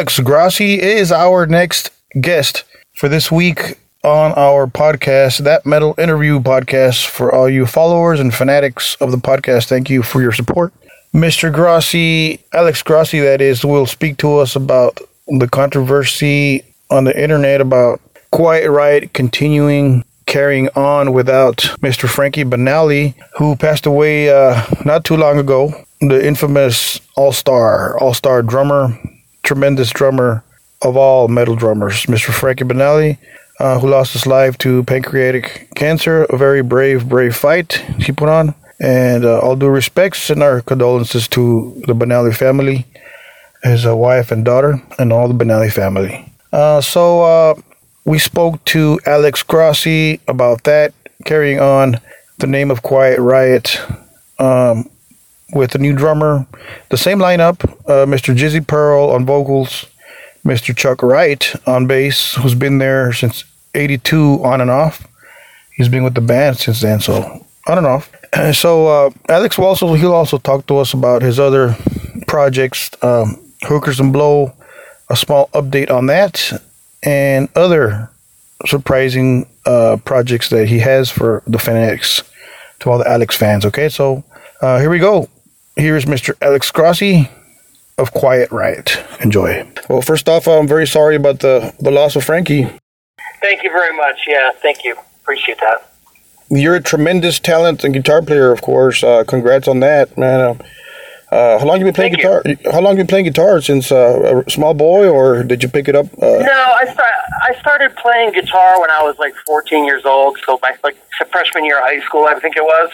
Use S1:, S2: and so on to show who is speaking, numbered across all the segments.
S1: Alex Grossi is our next guest for this week on our podcast, That Metal Interview podcast. For all you followers and fanatics of the podcast, thank you for your support. Mr. Grossi, Alex Grossi, that is, will speak to us about the controversy on the internet about Quiet Riot continuing carrying on without Mr. Frankie Banali, who passed away uh, not too long ago. The infamous All Star, All Star drummer, tremendous drummer of all metal drummers, Mr. Frankie Banali, uh, who lost his life to pancreatic cancer. A very brave, brave fight he put on. And uh, all due respects and our condolences to the Banali family, his uh, wife and daughter, and all the Banali family. Uh, so, uh, we spoke to Alex Grossi about that, carrying on the name of Quiet Riot um, with a new drummer. The same lineup uh, Mr. Jizzy Pearl on vocals, Mr. Chuck Wright on bass, who's been there since 82 on and off. He's been with the band since then, so on and off. And so uh, Alex will also he'll also talk to us about his other projects, um, Hookers and Blow, a small update on that, and other surprising uh, projects that he has for the fanatics to all the Alex fans. Okay, so uh, here we go. Here's Mr. Alex Grossi of Quiet Riot. Enjoy. Well, first off, I'm very sorry about the, the loss of Frankie.
S2: Thank you very much. Yeah, thank you. Appreciate that.
S1: You're a tremendous talent and guitar player, of course. Uh, congrats on that, man. Uh, uh, how long have you been playing
S2: Thank you.
S1: guitar? How long have you been playing guitar since uh, a small boy, or did you pick it up? Uh,
S2: No, I start, I started playing guitar when I was like 14 years old, so my like freshman year of high school, I think it was.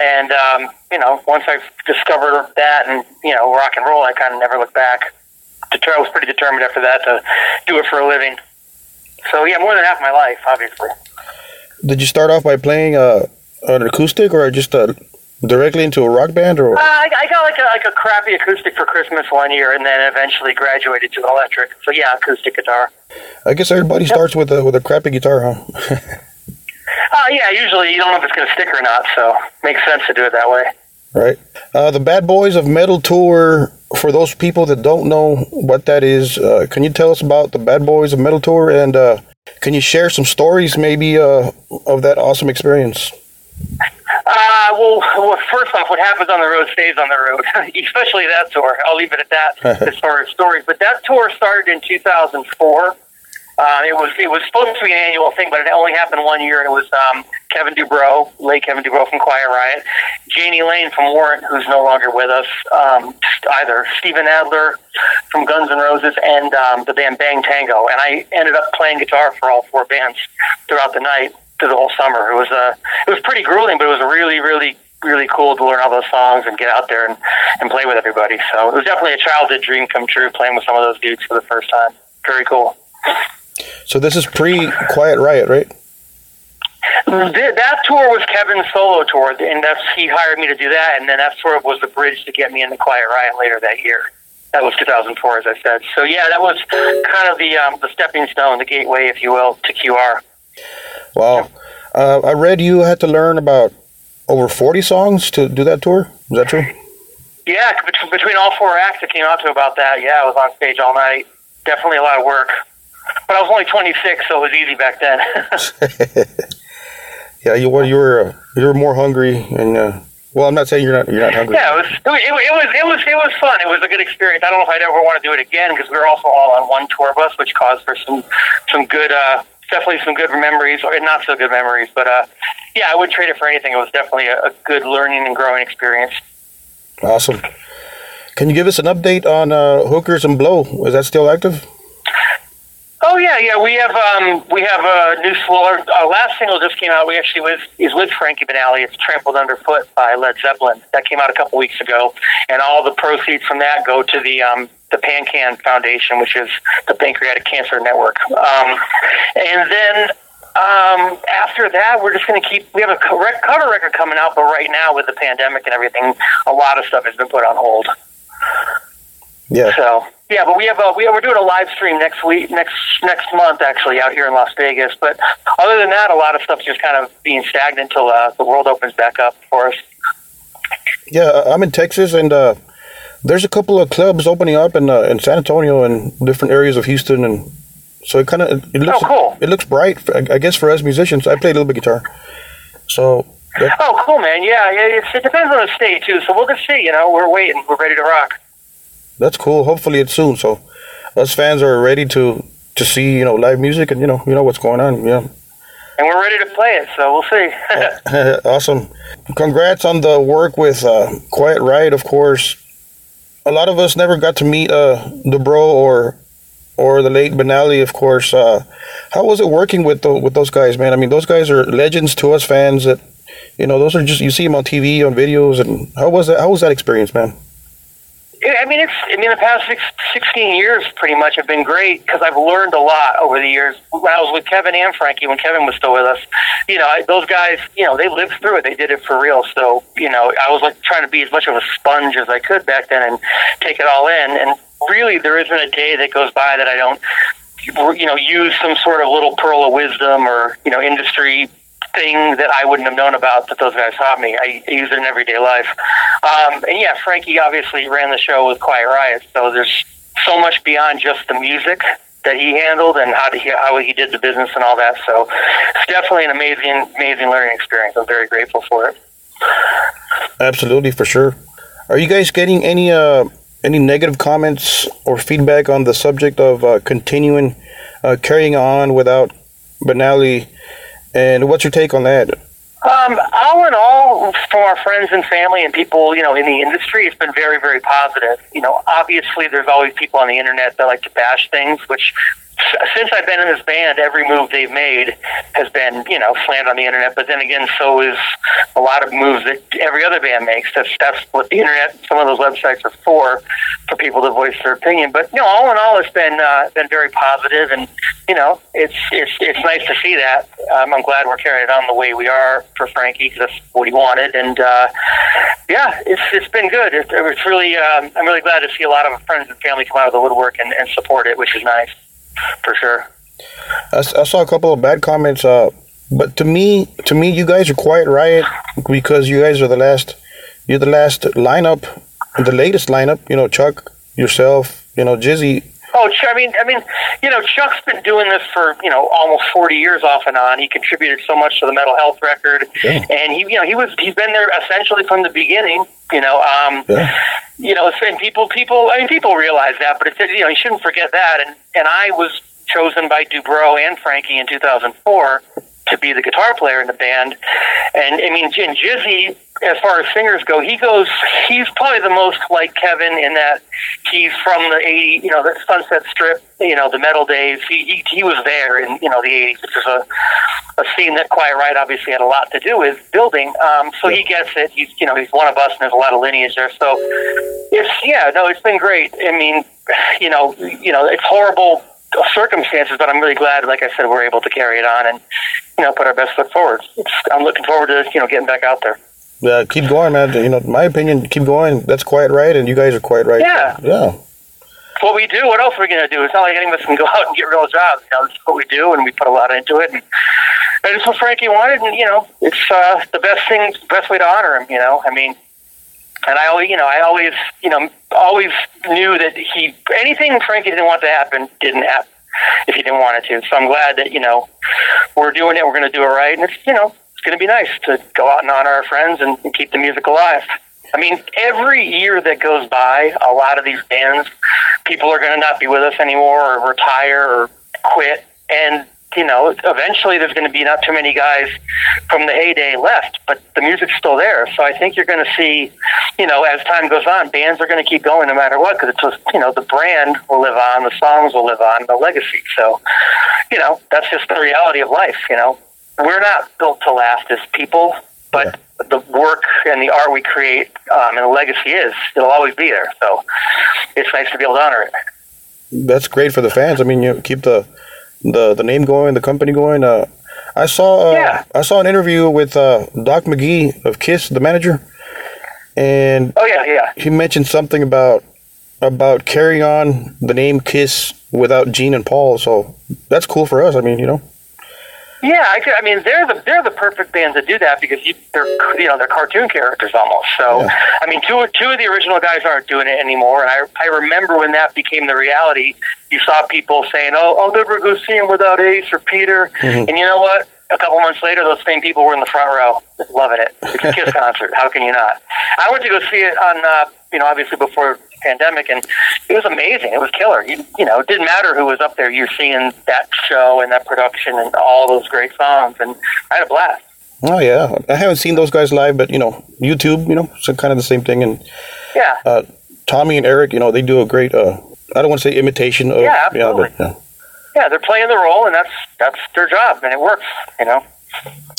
S2: And um, you know, once I discovered that and you know rock and roll, I kind of never looked back. Deter- I was pretty determined after that to do it for a living. So yeah, more than half my life, obviously.
S1: Did you start off by playing uh, an acoustic, or just uh, directly into a rock band, or
S2: Uh, I, I got like a like a crappy acoustic for Christmas one year, and then eventually graduated to electric. So yeah, acoustic guitar.
S1: I guess everybody starts with a with a crappy guitar, huh?
S2: Uh, yeah, usually you don't know if it's going to stick or not, so makes sense to do it that way.
S1: right. Uh, the Bad Boys of Metal tour. For those people that don't know what that is, uh, can you tell us about the Bad Boys of Metal tour, and uh, can you share some stories, maybe, uh, of that awesome experience?
S2: Uh, well, well, first off, what happens on the road stays on the road, especially that tour. I'll leave it at that as far as stories. But that tour started in 2004. Uh, it was it was supposed to be an annual thing, but it only happened one year. And it was um, Kevin DuBrow, late Kevin DuBrow from Quiet Riot, Jani Lane from Warrant, who's no longer with us, um, either Steven Adler from Guns N' Roses, and um, the band Bang Tango. And I ended up playing guitar for all four bands throughout the night, through the whole summer. It was uh, it was pretty grueling, but it was really really really cool to learn all those songs and get out there and, and play with everybody. So it was definitely a childhood dream come true playing with some of those dudes for the first time. Very cool.
S1: So this is pre Quiet Riot, right?
S2: That tour was Kevin's solo tour, and that's he hired me to do that, and then that sort of was the bridge to get me into Quiet Riot later that year. That was 2004, as I said. So yeah, that was kind of the um, the stepping stone, the gateway, if you will, to QR.
S1: Wow. Uh, I read you had to learn about over 40 songs to do that tour. Is that true?
S2: Yeah, bet- between all four acts, it came out to about that. Yeah, I was on stage all night. Definitely a lot of work. But I was only 26, so it was easy back then.
S1: Yeah, you were you were you were more hungry and uh, well, I'm not saying you're not you're not hungry.
S2: yeah, it was, it was it was it was it was fun. It was a good experience. I don't know if I'd ever want to do it again because we were also all on one tour bus, which caused for some some good, uh, definitely some good memories or not so good memories. But uh, yeah, I wouldn't trade it for anything. It was definitely a, a good learning and growing experience.
S1: Awesome. Can you give us an update on uh, Hookers and Blow? Is that still active?
S2: Oh yeah, yeah. We have um, we have a new slow. Our last single just came out. We actually was is with Frankie Banali. It's "Trampled Underfoot" by Led Zeppelin. That came out a couple weeks ago, and all the proceeds from that go to the um, the PanCan Foundation, which is the Pancreatic Cancer Network. Um, and then um, after that, we're just going to keep. We have a co- cover record coming out, but right now with the pandemic and everything, a lot of stuff has been put on hold.
S1: Yeah.
S2: So yeah, but we have a, we we're doing a live stream next week, next next month actually out here in Las Vegas. But other than that, a lot of stuff's just kind of being stagnant until uh, the world opens back up for us.
S1: Yeah, I'm in Texas, and uh, there's a couple of clubs opening up in uh, in San Antonio and different areas of Houston, and so it kind of it looks
S2: Oh, cool.
S1: it looks bright. I I guess for us musicians, I play a little bit guitar, so that,
S2: Oh, cool, man. Yeah, yeah it's, it depends on the state too. So we'll just see. You know, we're waiting. We're ready to rock.
S1: That's cool. Hopefully it's soon, so us fans are ready to to see you know live music and you know you know what's going on. Yeah,
S2: And we're ready to play it. So we'll see.
S1: awesome. Congrats on the work with uh, Quiet Riot, of course. A lot of us never got to meet uh, DuBrow or or the late Banali, of course. Uh, how was it working with the, with those guys, man? I mean, those guys are legends to us fans. That you know, those are just you see them on TV, on videos, and how was that? How was that experience, man?
S2: I mean, it's. I mean, the past six, 16 years pretty much have been great because I've learned a lot over the years. When I was with Kevin and Frankie, when Kevin was still with us, you know, I, those guys, you know, they lived through it. They did it for real. So, you know, I was like trying to be as much of a sponge as I could back then and take it all in. And really, there isn't a day that goes by that I don't, you know, use some sort of little pearl of wisdom or you know, industry thing that I wouldn't have known about that those guys taught me. I use it in everyday life. Um, and yeah, Frankie obviously ran the show with Quiet Riot, so there's so much beyond just the music that he handled and how, he, how he did the business and all that. So it's definitely an amazing, amazing learning experience. I'm very grateful for it.
S1: Absolutely, for sure. Are you guys getting any uh any negative comments or feedback on the subject of uh, continuing uh, carrying on without Banali? And what's your take on that?
S2: Um, all in all, from our friends and family and people, you know, in the industry, it's been very, very positive. You know, obviously, there's always people on the internet that like to bash things, which since I've been in this band, every move they've made has been, you know, slammed on the internet. But then again, so is a lot of moves that every other band makes. That's that's what the internet, some of those websites are for, for people to voice their opinion. But you know, all in all, it's been uh, been very positive, and you know, it's it's it's nice to see that. Um, I'm glad we're carrying it on the way we are for Frankie because that's what he wanted, and uh, yeah, it's it's been good. It, it's really um, I'm really glad to see a lot of friends and family come out of the woodwork and, and support it, which is nice for sure.
S1: I saw a couple of bad comments, uh, but to me, to me, you guys are Quiet Riot because you guys are the last, you're the last lineup, the latest lineup. You know, Chuck, yourself, you know, Jizzy.
S2: Oh, I mean, I mean, you know, Chuck's been doing this for you know almost forty years off and on. He contributed so much to the Metal Health record,
S1: Yeah.
S2: and he, you know, he was he's been there essentially from the beginning. You know, um,
S1: Yeah.
S2: you know, and people, people, I mean, people realize that, but it's you know, you shouldn't forget that. And and I was chosen by DuBrow and Frankie in 2004 to be the guitar player in the band. And I mean, and Jizzy, as far as singers go, he goes, he's probably the most like Kevin in that he's from the 80, you know, the Sunset Strip, you know, the metal days. He, he, he was there in, you know, the 80s, which is a, a scene that Quiet Riot obviously had a lot to do with building. Um, so he gets it. He's, you know, he's one of us and there's a lot of lineage there. So it's, yeah, no, it's been great. I mean, you know, you know, it's horrible circumstances, but I'm really glad, like I said, we're able to carry it on and, you know, put our best foot forward. It's, I'm looking forward to, you know, getting back out there.
S1: Yeah, keep going, man. You know, my opinion, keep going. That's Quiet Riot, and you guys are Quiet Riot.
S2: Yeah.
S1: Yeah.
S2: It's what we do. What else are we going to do? It's not like any of us can go out and get real jobs. You know, it's what we do, and we put a lot into it. And, and it's what Frankie wanted, and you know, it's uh, the best thing, the best way to honor him. You know, I mean, and I always, you know, I always, you know, always knew that he anything Frankie didn't want to happen didn't happen if he didn't want it to. So I'm glad that you know we're doing it. We're going to do it right, and it's you know it's going to be nice to go out and honor our friends and, and keep the music alive. I mean, every year that goes by, a lot of these bands, people are going to not be with us anymore, or retire, or quit, and you know, eventually there's going to be not too many guys from the heyday left, but the music's still there. So I think you're going to see, you know, as time goes on, bands are going to keep going no matter what because it's just, you know, the brand will live on, the songs will live on, the legacy. So, you know, that's just the reality of life. You know, we're not built to last as people, but the work and the art we create um, and the legacy is, it'll always be there. So it's nice to be able to honor it.
S1: That's great for the fans. I mean, you keep the the the name going, the company going. Uh, I saw uh,
S2: Yeah.
S1: I saw an interview with uh, Doc McGhee of Kiss, the manager, and
S2: Oh, yeah, yeah.
S1: he mentioned something about about carrying on the name Kiss without Gene and Paul. So that's cool for us. I mean, you know.
S2: Yeah, I, could, I mean they're the they're the perfect band to do that because you, they're you know they're cartoon characters almost. So
S1: Yeah.
S2: I mean two two of the original guys aren't doing it anymore, and I I remember when that became the reality. You saw people saying, "Oh, I'll never go see him without Ace or Peter,"
S1: Mm-hmm.
S2: and you know what? A couple months later, those same people were in the front row, loving it. It's a Kiss concert. How can you not? I went to go see it on, uh, you know, obviously before pandemic, and it was amazing. It was killer. You, you know, it didn't matter who was up there. You're seeing that show and that production and all those great songs, and I had a blast.
S1: Oh yeah, I haven't seen those guys live, but you know, YouTube, you know, it's kind of the same thing. And
S2: Yeah,
S1: uh, Tommy and Eric, you know, they do a great. Uh, I don't want to say imitation of.
S2: Yeah,
S1: but
S2: absolutely.
S1: yeah.
S2: yeah, they're playing the role, and that's that's their job, and it works. You know.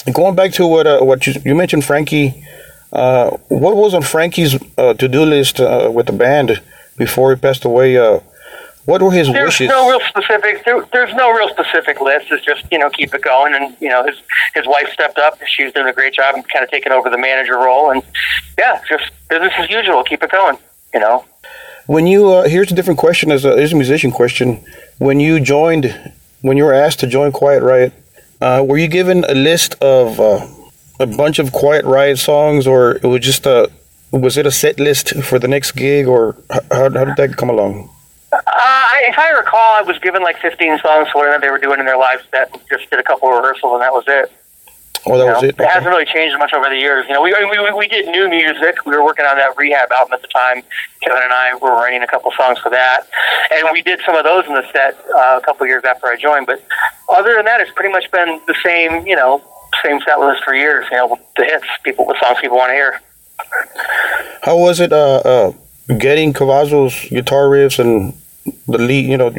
S1: And Going back to what uh, what you, you mentioned, Frankie. Uh, what was on Frankie's uh, to-do list uh, with the band before he passed away? Uh, what were his
S2: There's
S1: wishes?
S2: no real specific. There, there's no real specific list. It's just you know keep it going, and you know his his wife stepped up. She was doing a great job and kind of taking over the manager role, and yeah, just business as usual. Keep it going. You know.
S1: When you uh, here's a different question as a, as a musician question. When you joined, when you were asked to join Quiet Riot, uh, were you given a list of uh, a bunch of Quiet Riot songs, or it was just a was it a set list for the next gig, or how, how did that come along?
S2: Uh, I, if I recall, I was given like 15 songs for whatever they were doing in their live set. and Just did a couple of rehearsals, and that was it.
S1: Oh, that
S2: You
S1: was
S2: know,
S1: it.
S2: It hasn't really changed much over the years. You know, we, we we- we did new music. We were working on that rehab album at the time. Kevin and I were writing a couple songs for that, and we did some of those in the set uh, a couple years after I joined. But other than that, it's pretty much been the same. You know, same set list for years. You know, the hits, people, the songs people want to hear.
S1: How was it uh, uh, getting Cavazo's guitar riffs and the lead? You know,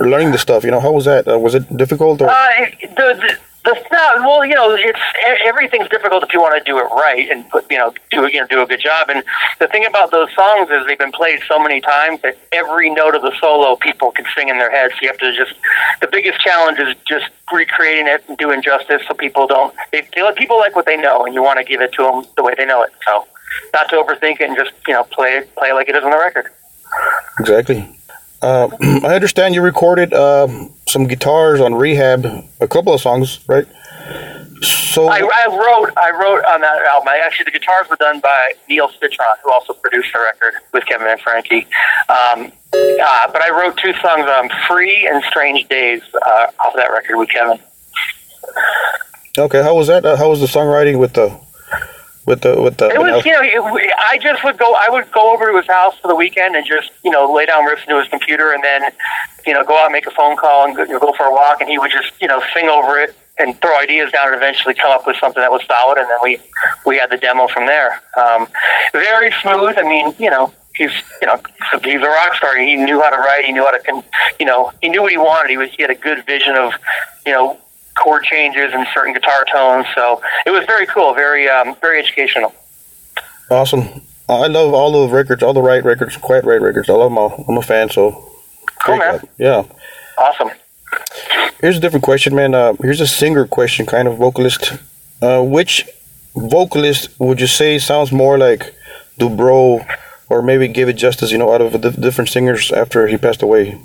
S1: learning the stuff. You know, how was that? Uh, was it difficult or?
S2: Uh, the, the the no, well, you know, it's everything's difficult if you want to do it right and put, you know, do you know, do a good job. And the thing about those songs is they've been played so many times that every note of the solo people can sing in their heads. So you have to just the biggest challenge is just recreating it and doing justice so people don't. They, they let people like what they know, and you want to give it to them the way they know it. So not to overthink it and just you know play play like it is on the record.
S1: Exactly. Uh, I understand you recorded uh, some guitars on Rehab, a couple of songs, right? So,
S2: I, I wrote I wrote on that album. I, actually, the guitars were done by Neil Citron, who also produced the record with Kevin and Frankie. Um, uh, but I wrote two songs, um, "Free" and "Strange Days," uh, off that record with Kevin.
S1: okay, how was that? Uh, how was the songwriting with the, with the, with the?
S2: It was, you know, it, I just would go. I would go over to his house for the weekend and just, you know, lay down riffs into his computer, and then, you know, go out and make a phone call and go, go for a walk, and he would just, you know, sing over it and throw ideas down, and eventually come up with something that was solid, and then we we had the demo from there. Um, very smooth. I mean, you know. He's, you know, he's a rock star. He knew how to write. He knew how to, con- you know, he knew what he wanted. He was, he had a good vision of, you know, chord changes and certain guitar tones. So it was very cool, very, um, very educational.
S1: awesome. I love all the records, all the right records, Quiet Riot records. I love them all. I'm a fan, so.
S2: Cool, man.
S1: job. Yeah.
S2: Awesome.
S1: Here's a different question, man. Uh, here's a singer question, kind of vocalist. Uh, which vocalist would you say sounds more like DuBrow, or maybe give it justice? You know, out of the different singers after he passed away.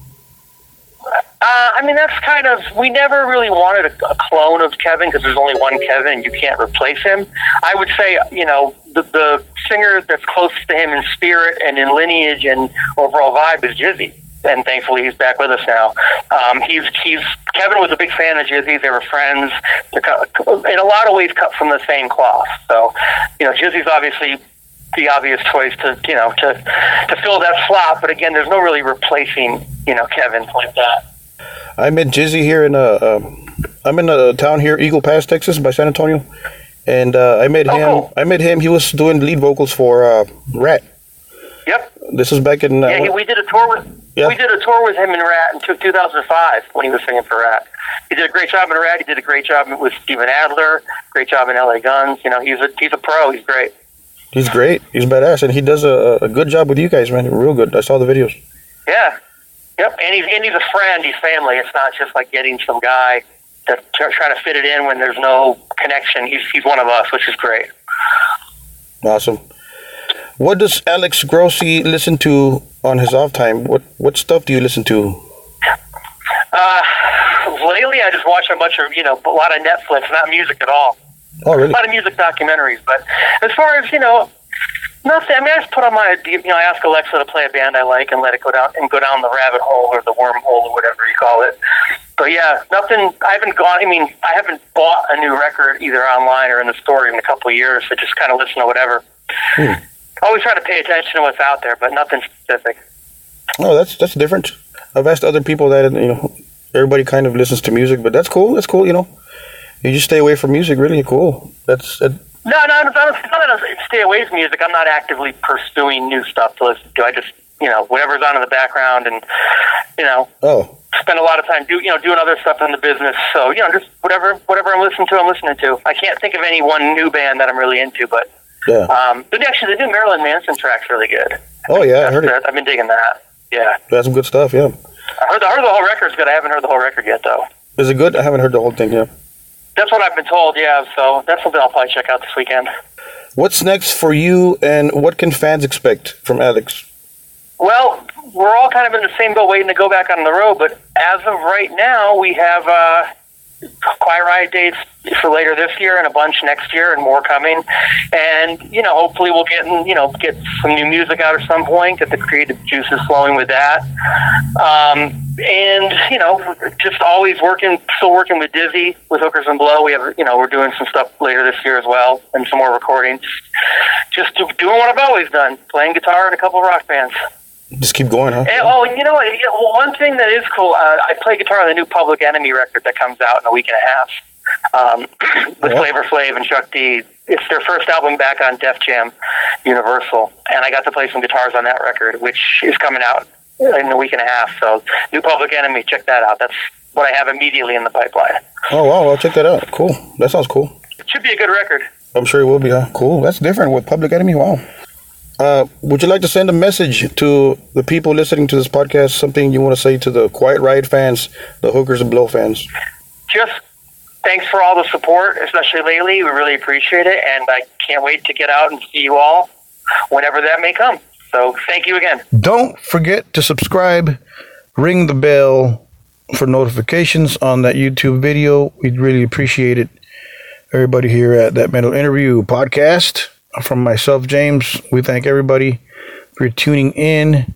S2: Uh, I mean, that's kind of, we never really wanted a, a clone of Kevin because there's only one Kevin and you can't replace him. I would say, you know, the, the singer that's closest to him in spirit and in lineage and overall vibe is Jizzy. And thankfully, he's back with us now. Um, he's he's Kevin was a big fan of Jizzy. They were friends. They're cut, in a lot of ways, cut from the same cloth. So, you know, Jizzy's obviously the obvious choice to you know to to fill that slot. But again, there's no really replacing you know Kevin like that.
S1: I met Jizzy here in a. Um, I'm in a town here, Eagle Pass, Texas, by San Antonio, and uh, I met
S2: Oh,
S1: him.
S2: cool.
S1: I met him. He was doing lead vocals for uh, Ratt.
S2: Yep.
S1: This was back in. Uh,
S2: Yeah, he, we did a tour with
S1: Yeah.
S2: we did a tour with him in Ratt in 2005 when he was singing for Ratt. He did a great job in Ratt. He did a great job with Steven Adler. Great job in LA Guns. You know, he's a he's a pro. He's great.
S1: he's great. He's badass, and he does a, a good job with you guys, man. Real good. I saw the videos.
S2: Yeah. Yep. And he's and he's a friend. He's family. It's not just like getting some guy to tr- trying to fit it in when there's no connection. He's he's one of us, which is great.
S1: Awesome. What does Alex Grossi listen to on his off time? What what stuff do you listen to?
S2: Uh, lately, lately I just watch a bunch of you know a lot of Netflix, not music at all.
S1: Oh, really?
S2: A lot of music documentaries. But as far as you know, nothing. I mean, I just put on my you know I ask Alexa to play a band I like and let it go down and go down the rabbit hole or the wormhole or whatever you call it. But yeah, nothing. I haven't gone. I mean, I haven't bought a new record either online or in the store in a couple of years. So just kind of listen to whatever.
S1: Hmm.
S2: Always try to pay attention to what's out there, but nothing specific.
S1: Oh, that's that's different. I've asked other people that you know everybody kind of listens to music, but that's cool. That's cool. You know, you just stay away from music. Really cool. That's that,
S2: No, no, no, no, it's not that I stay away from music. I'm not actively pursuing new stuff to listen to. I just, you know, whatever's on in the background, and you know,
S1: oh
S2: spend a lot of time do, you know, doing other stuff in the business. So, you know, just whatever, whatever I'm listening to, I'm listening to. I can't think of any one new band that I'm really into, but
S1: yeah.
S2: um, but actually, the new Marilyn Manson track's really good.
S1: Oh yeah, I heard it.
S2: I've been digging that. Yeah,
S1: That's some good stuff. Yeah.
S2: I heard, I heard the whole record's good. I haven't heard the whole record yet, though.
S1: Is it good? I haven't heard the whole thing. Yeah.
S2: That's what I've been told. Yeah, so that's something I'll probably check out this weekend.
S1: What's next for you, and what can fans expect from Alex?
S2: Well, we're all kind of in the same boat, waiting to go back on the road. But as of right now, we have uh, Quiet Riot dates for later this year, and a bunch next year, and more coming. And you know, hopefully, we'll get you know get some new music out at some point. Get the creative juices flowing with that. Um, and you know, just always working, still working with Dizzy with Hookers and Blow. We have you know we're doing some stuff later this year as well, and some more recordings. Just doing what I've always done, playing guitar in a couple of rock bands.
S1: Just keep going, huh?
S2: And, oh, you know what? Well, one thing that is cool, uh, I play guitar on the new Public Enemy record that comes out in a week and a half um, with
S1: Yeah.
S2: Flavor Flav and Chuck D. It's their first album back on Def Jam Universal, and I got to play some guitars on that record, which is coming out in a week and a half. So, new Public Enemy, check that out. That's what I have immediately in the pipeline.
S1: Oh wow, I'll check that out. Cool. That sounds cool.
S2: It should be a good record.
S1: I'm sure it will be. Huh? Cool. That's different with Public Enemy. Wow. Uh, would you like to send a message to the people listening to this podcast? Something you want to say to the Quiet Riot fans, the Hookers and Blow fans?
S2: Just thanks for all the support, especially lately. We really appreciate it, and I can't wait to get out and see you all whenever that may come. So, thank you again.
S1: Don't forget to subscribe, ring the bell for notifications on that YouTube video. We'd really appreciate it. Everybody here at that Metal Interview podcast, from myself, James, we thank everybody for tuning in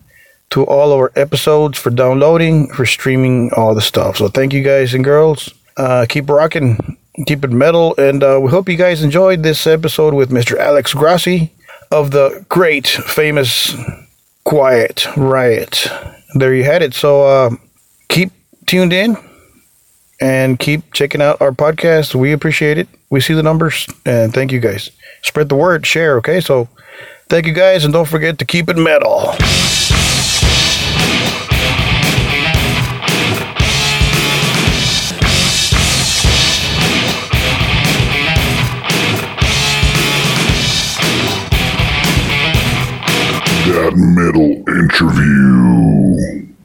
S1: to all our episodes, for downloading, for streaming all the stuff. So thank you guys and girls. Uh, keep rocking, keep it metal, and uh, we hope you guys enjoyed this episode with Mr. Alex Grossi of the great, famous Quiet Riot. There you had it. So uh, keep tuned in and keep checking out our podcast. We appreciate it. We see the numbers, and thank you guys. Spread the word, share, okay? So thank you guys, and don't forget to keep it metal.
S3: That metal interview.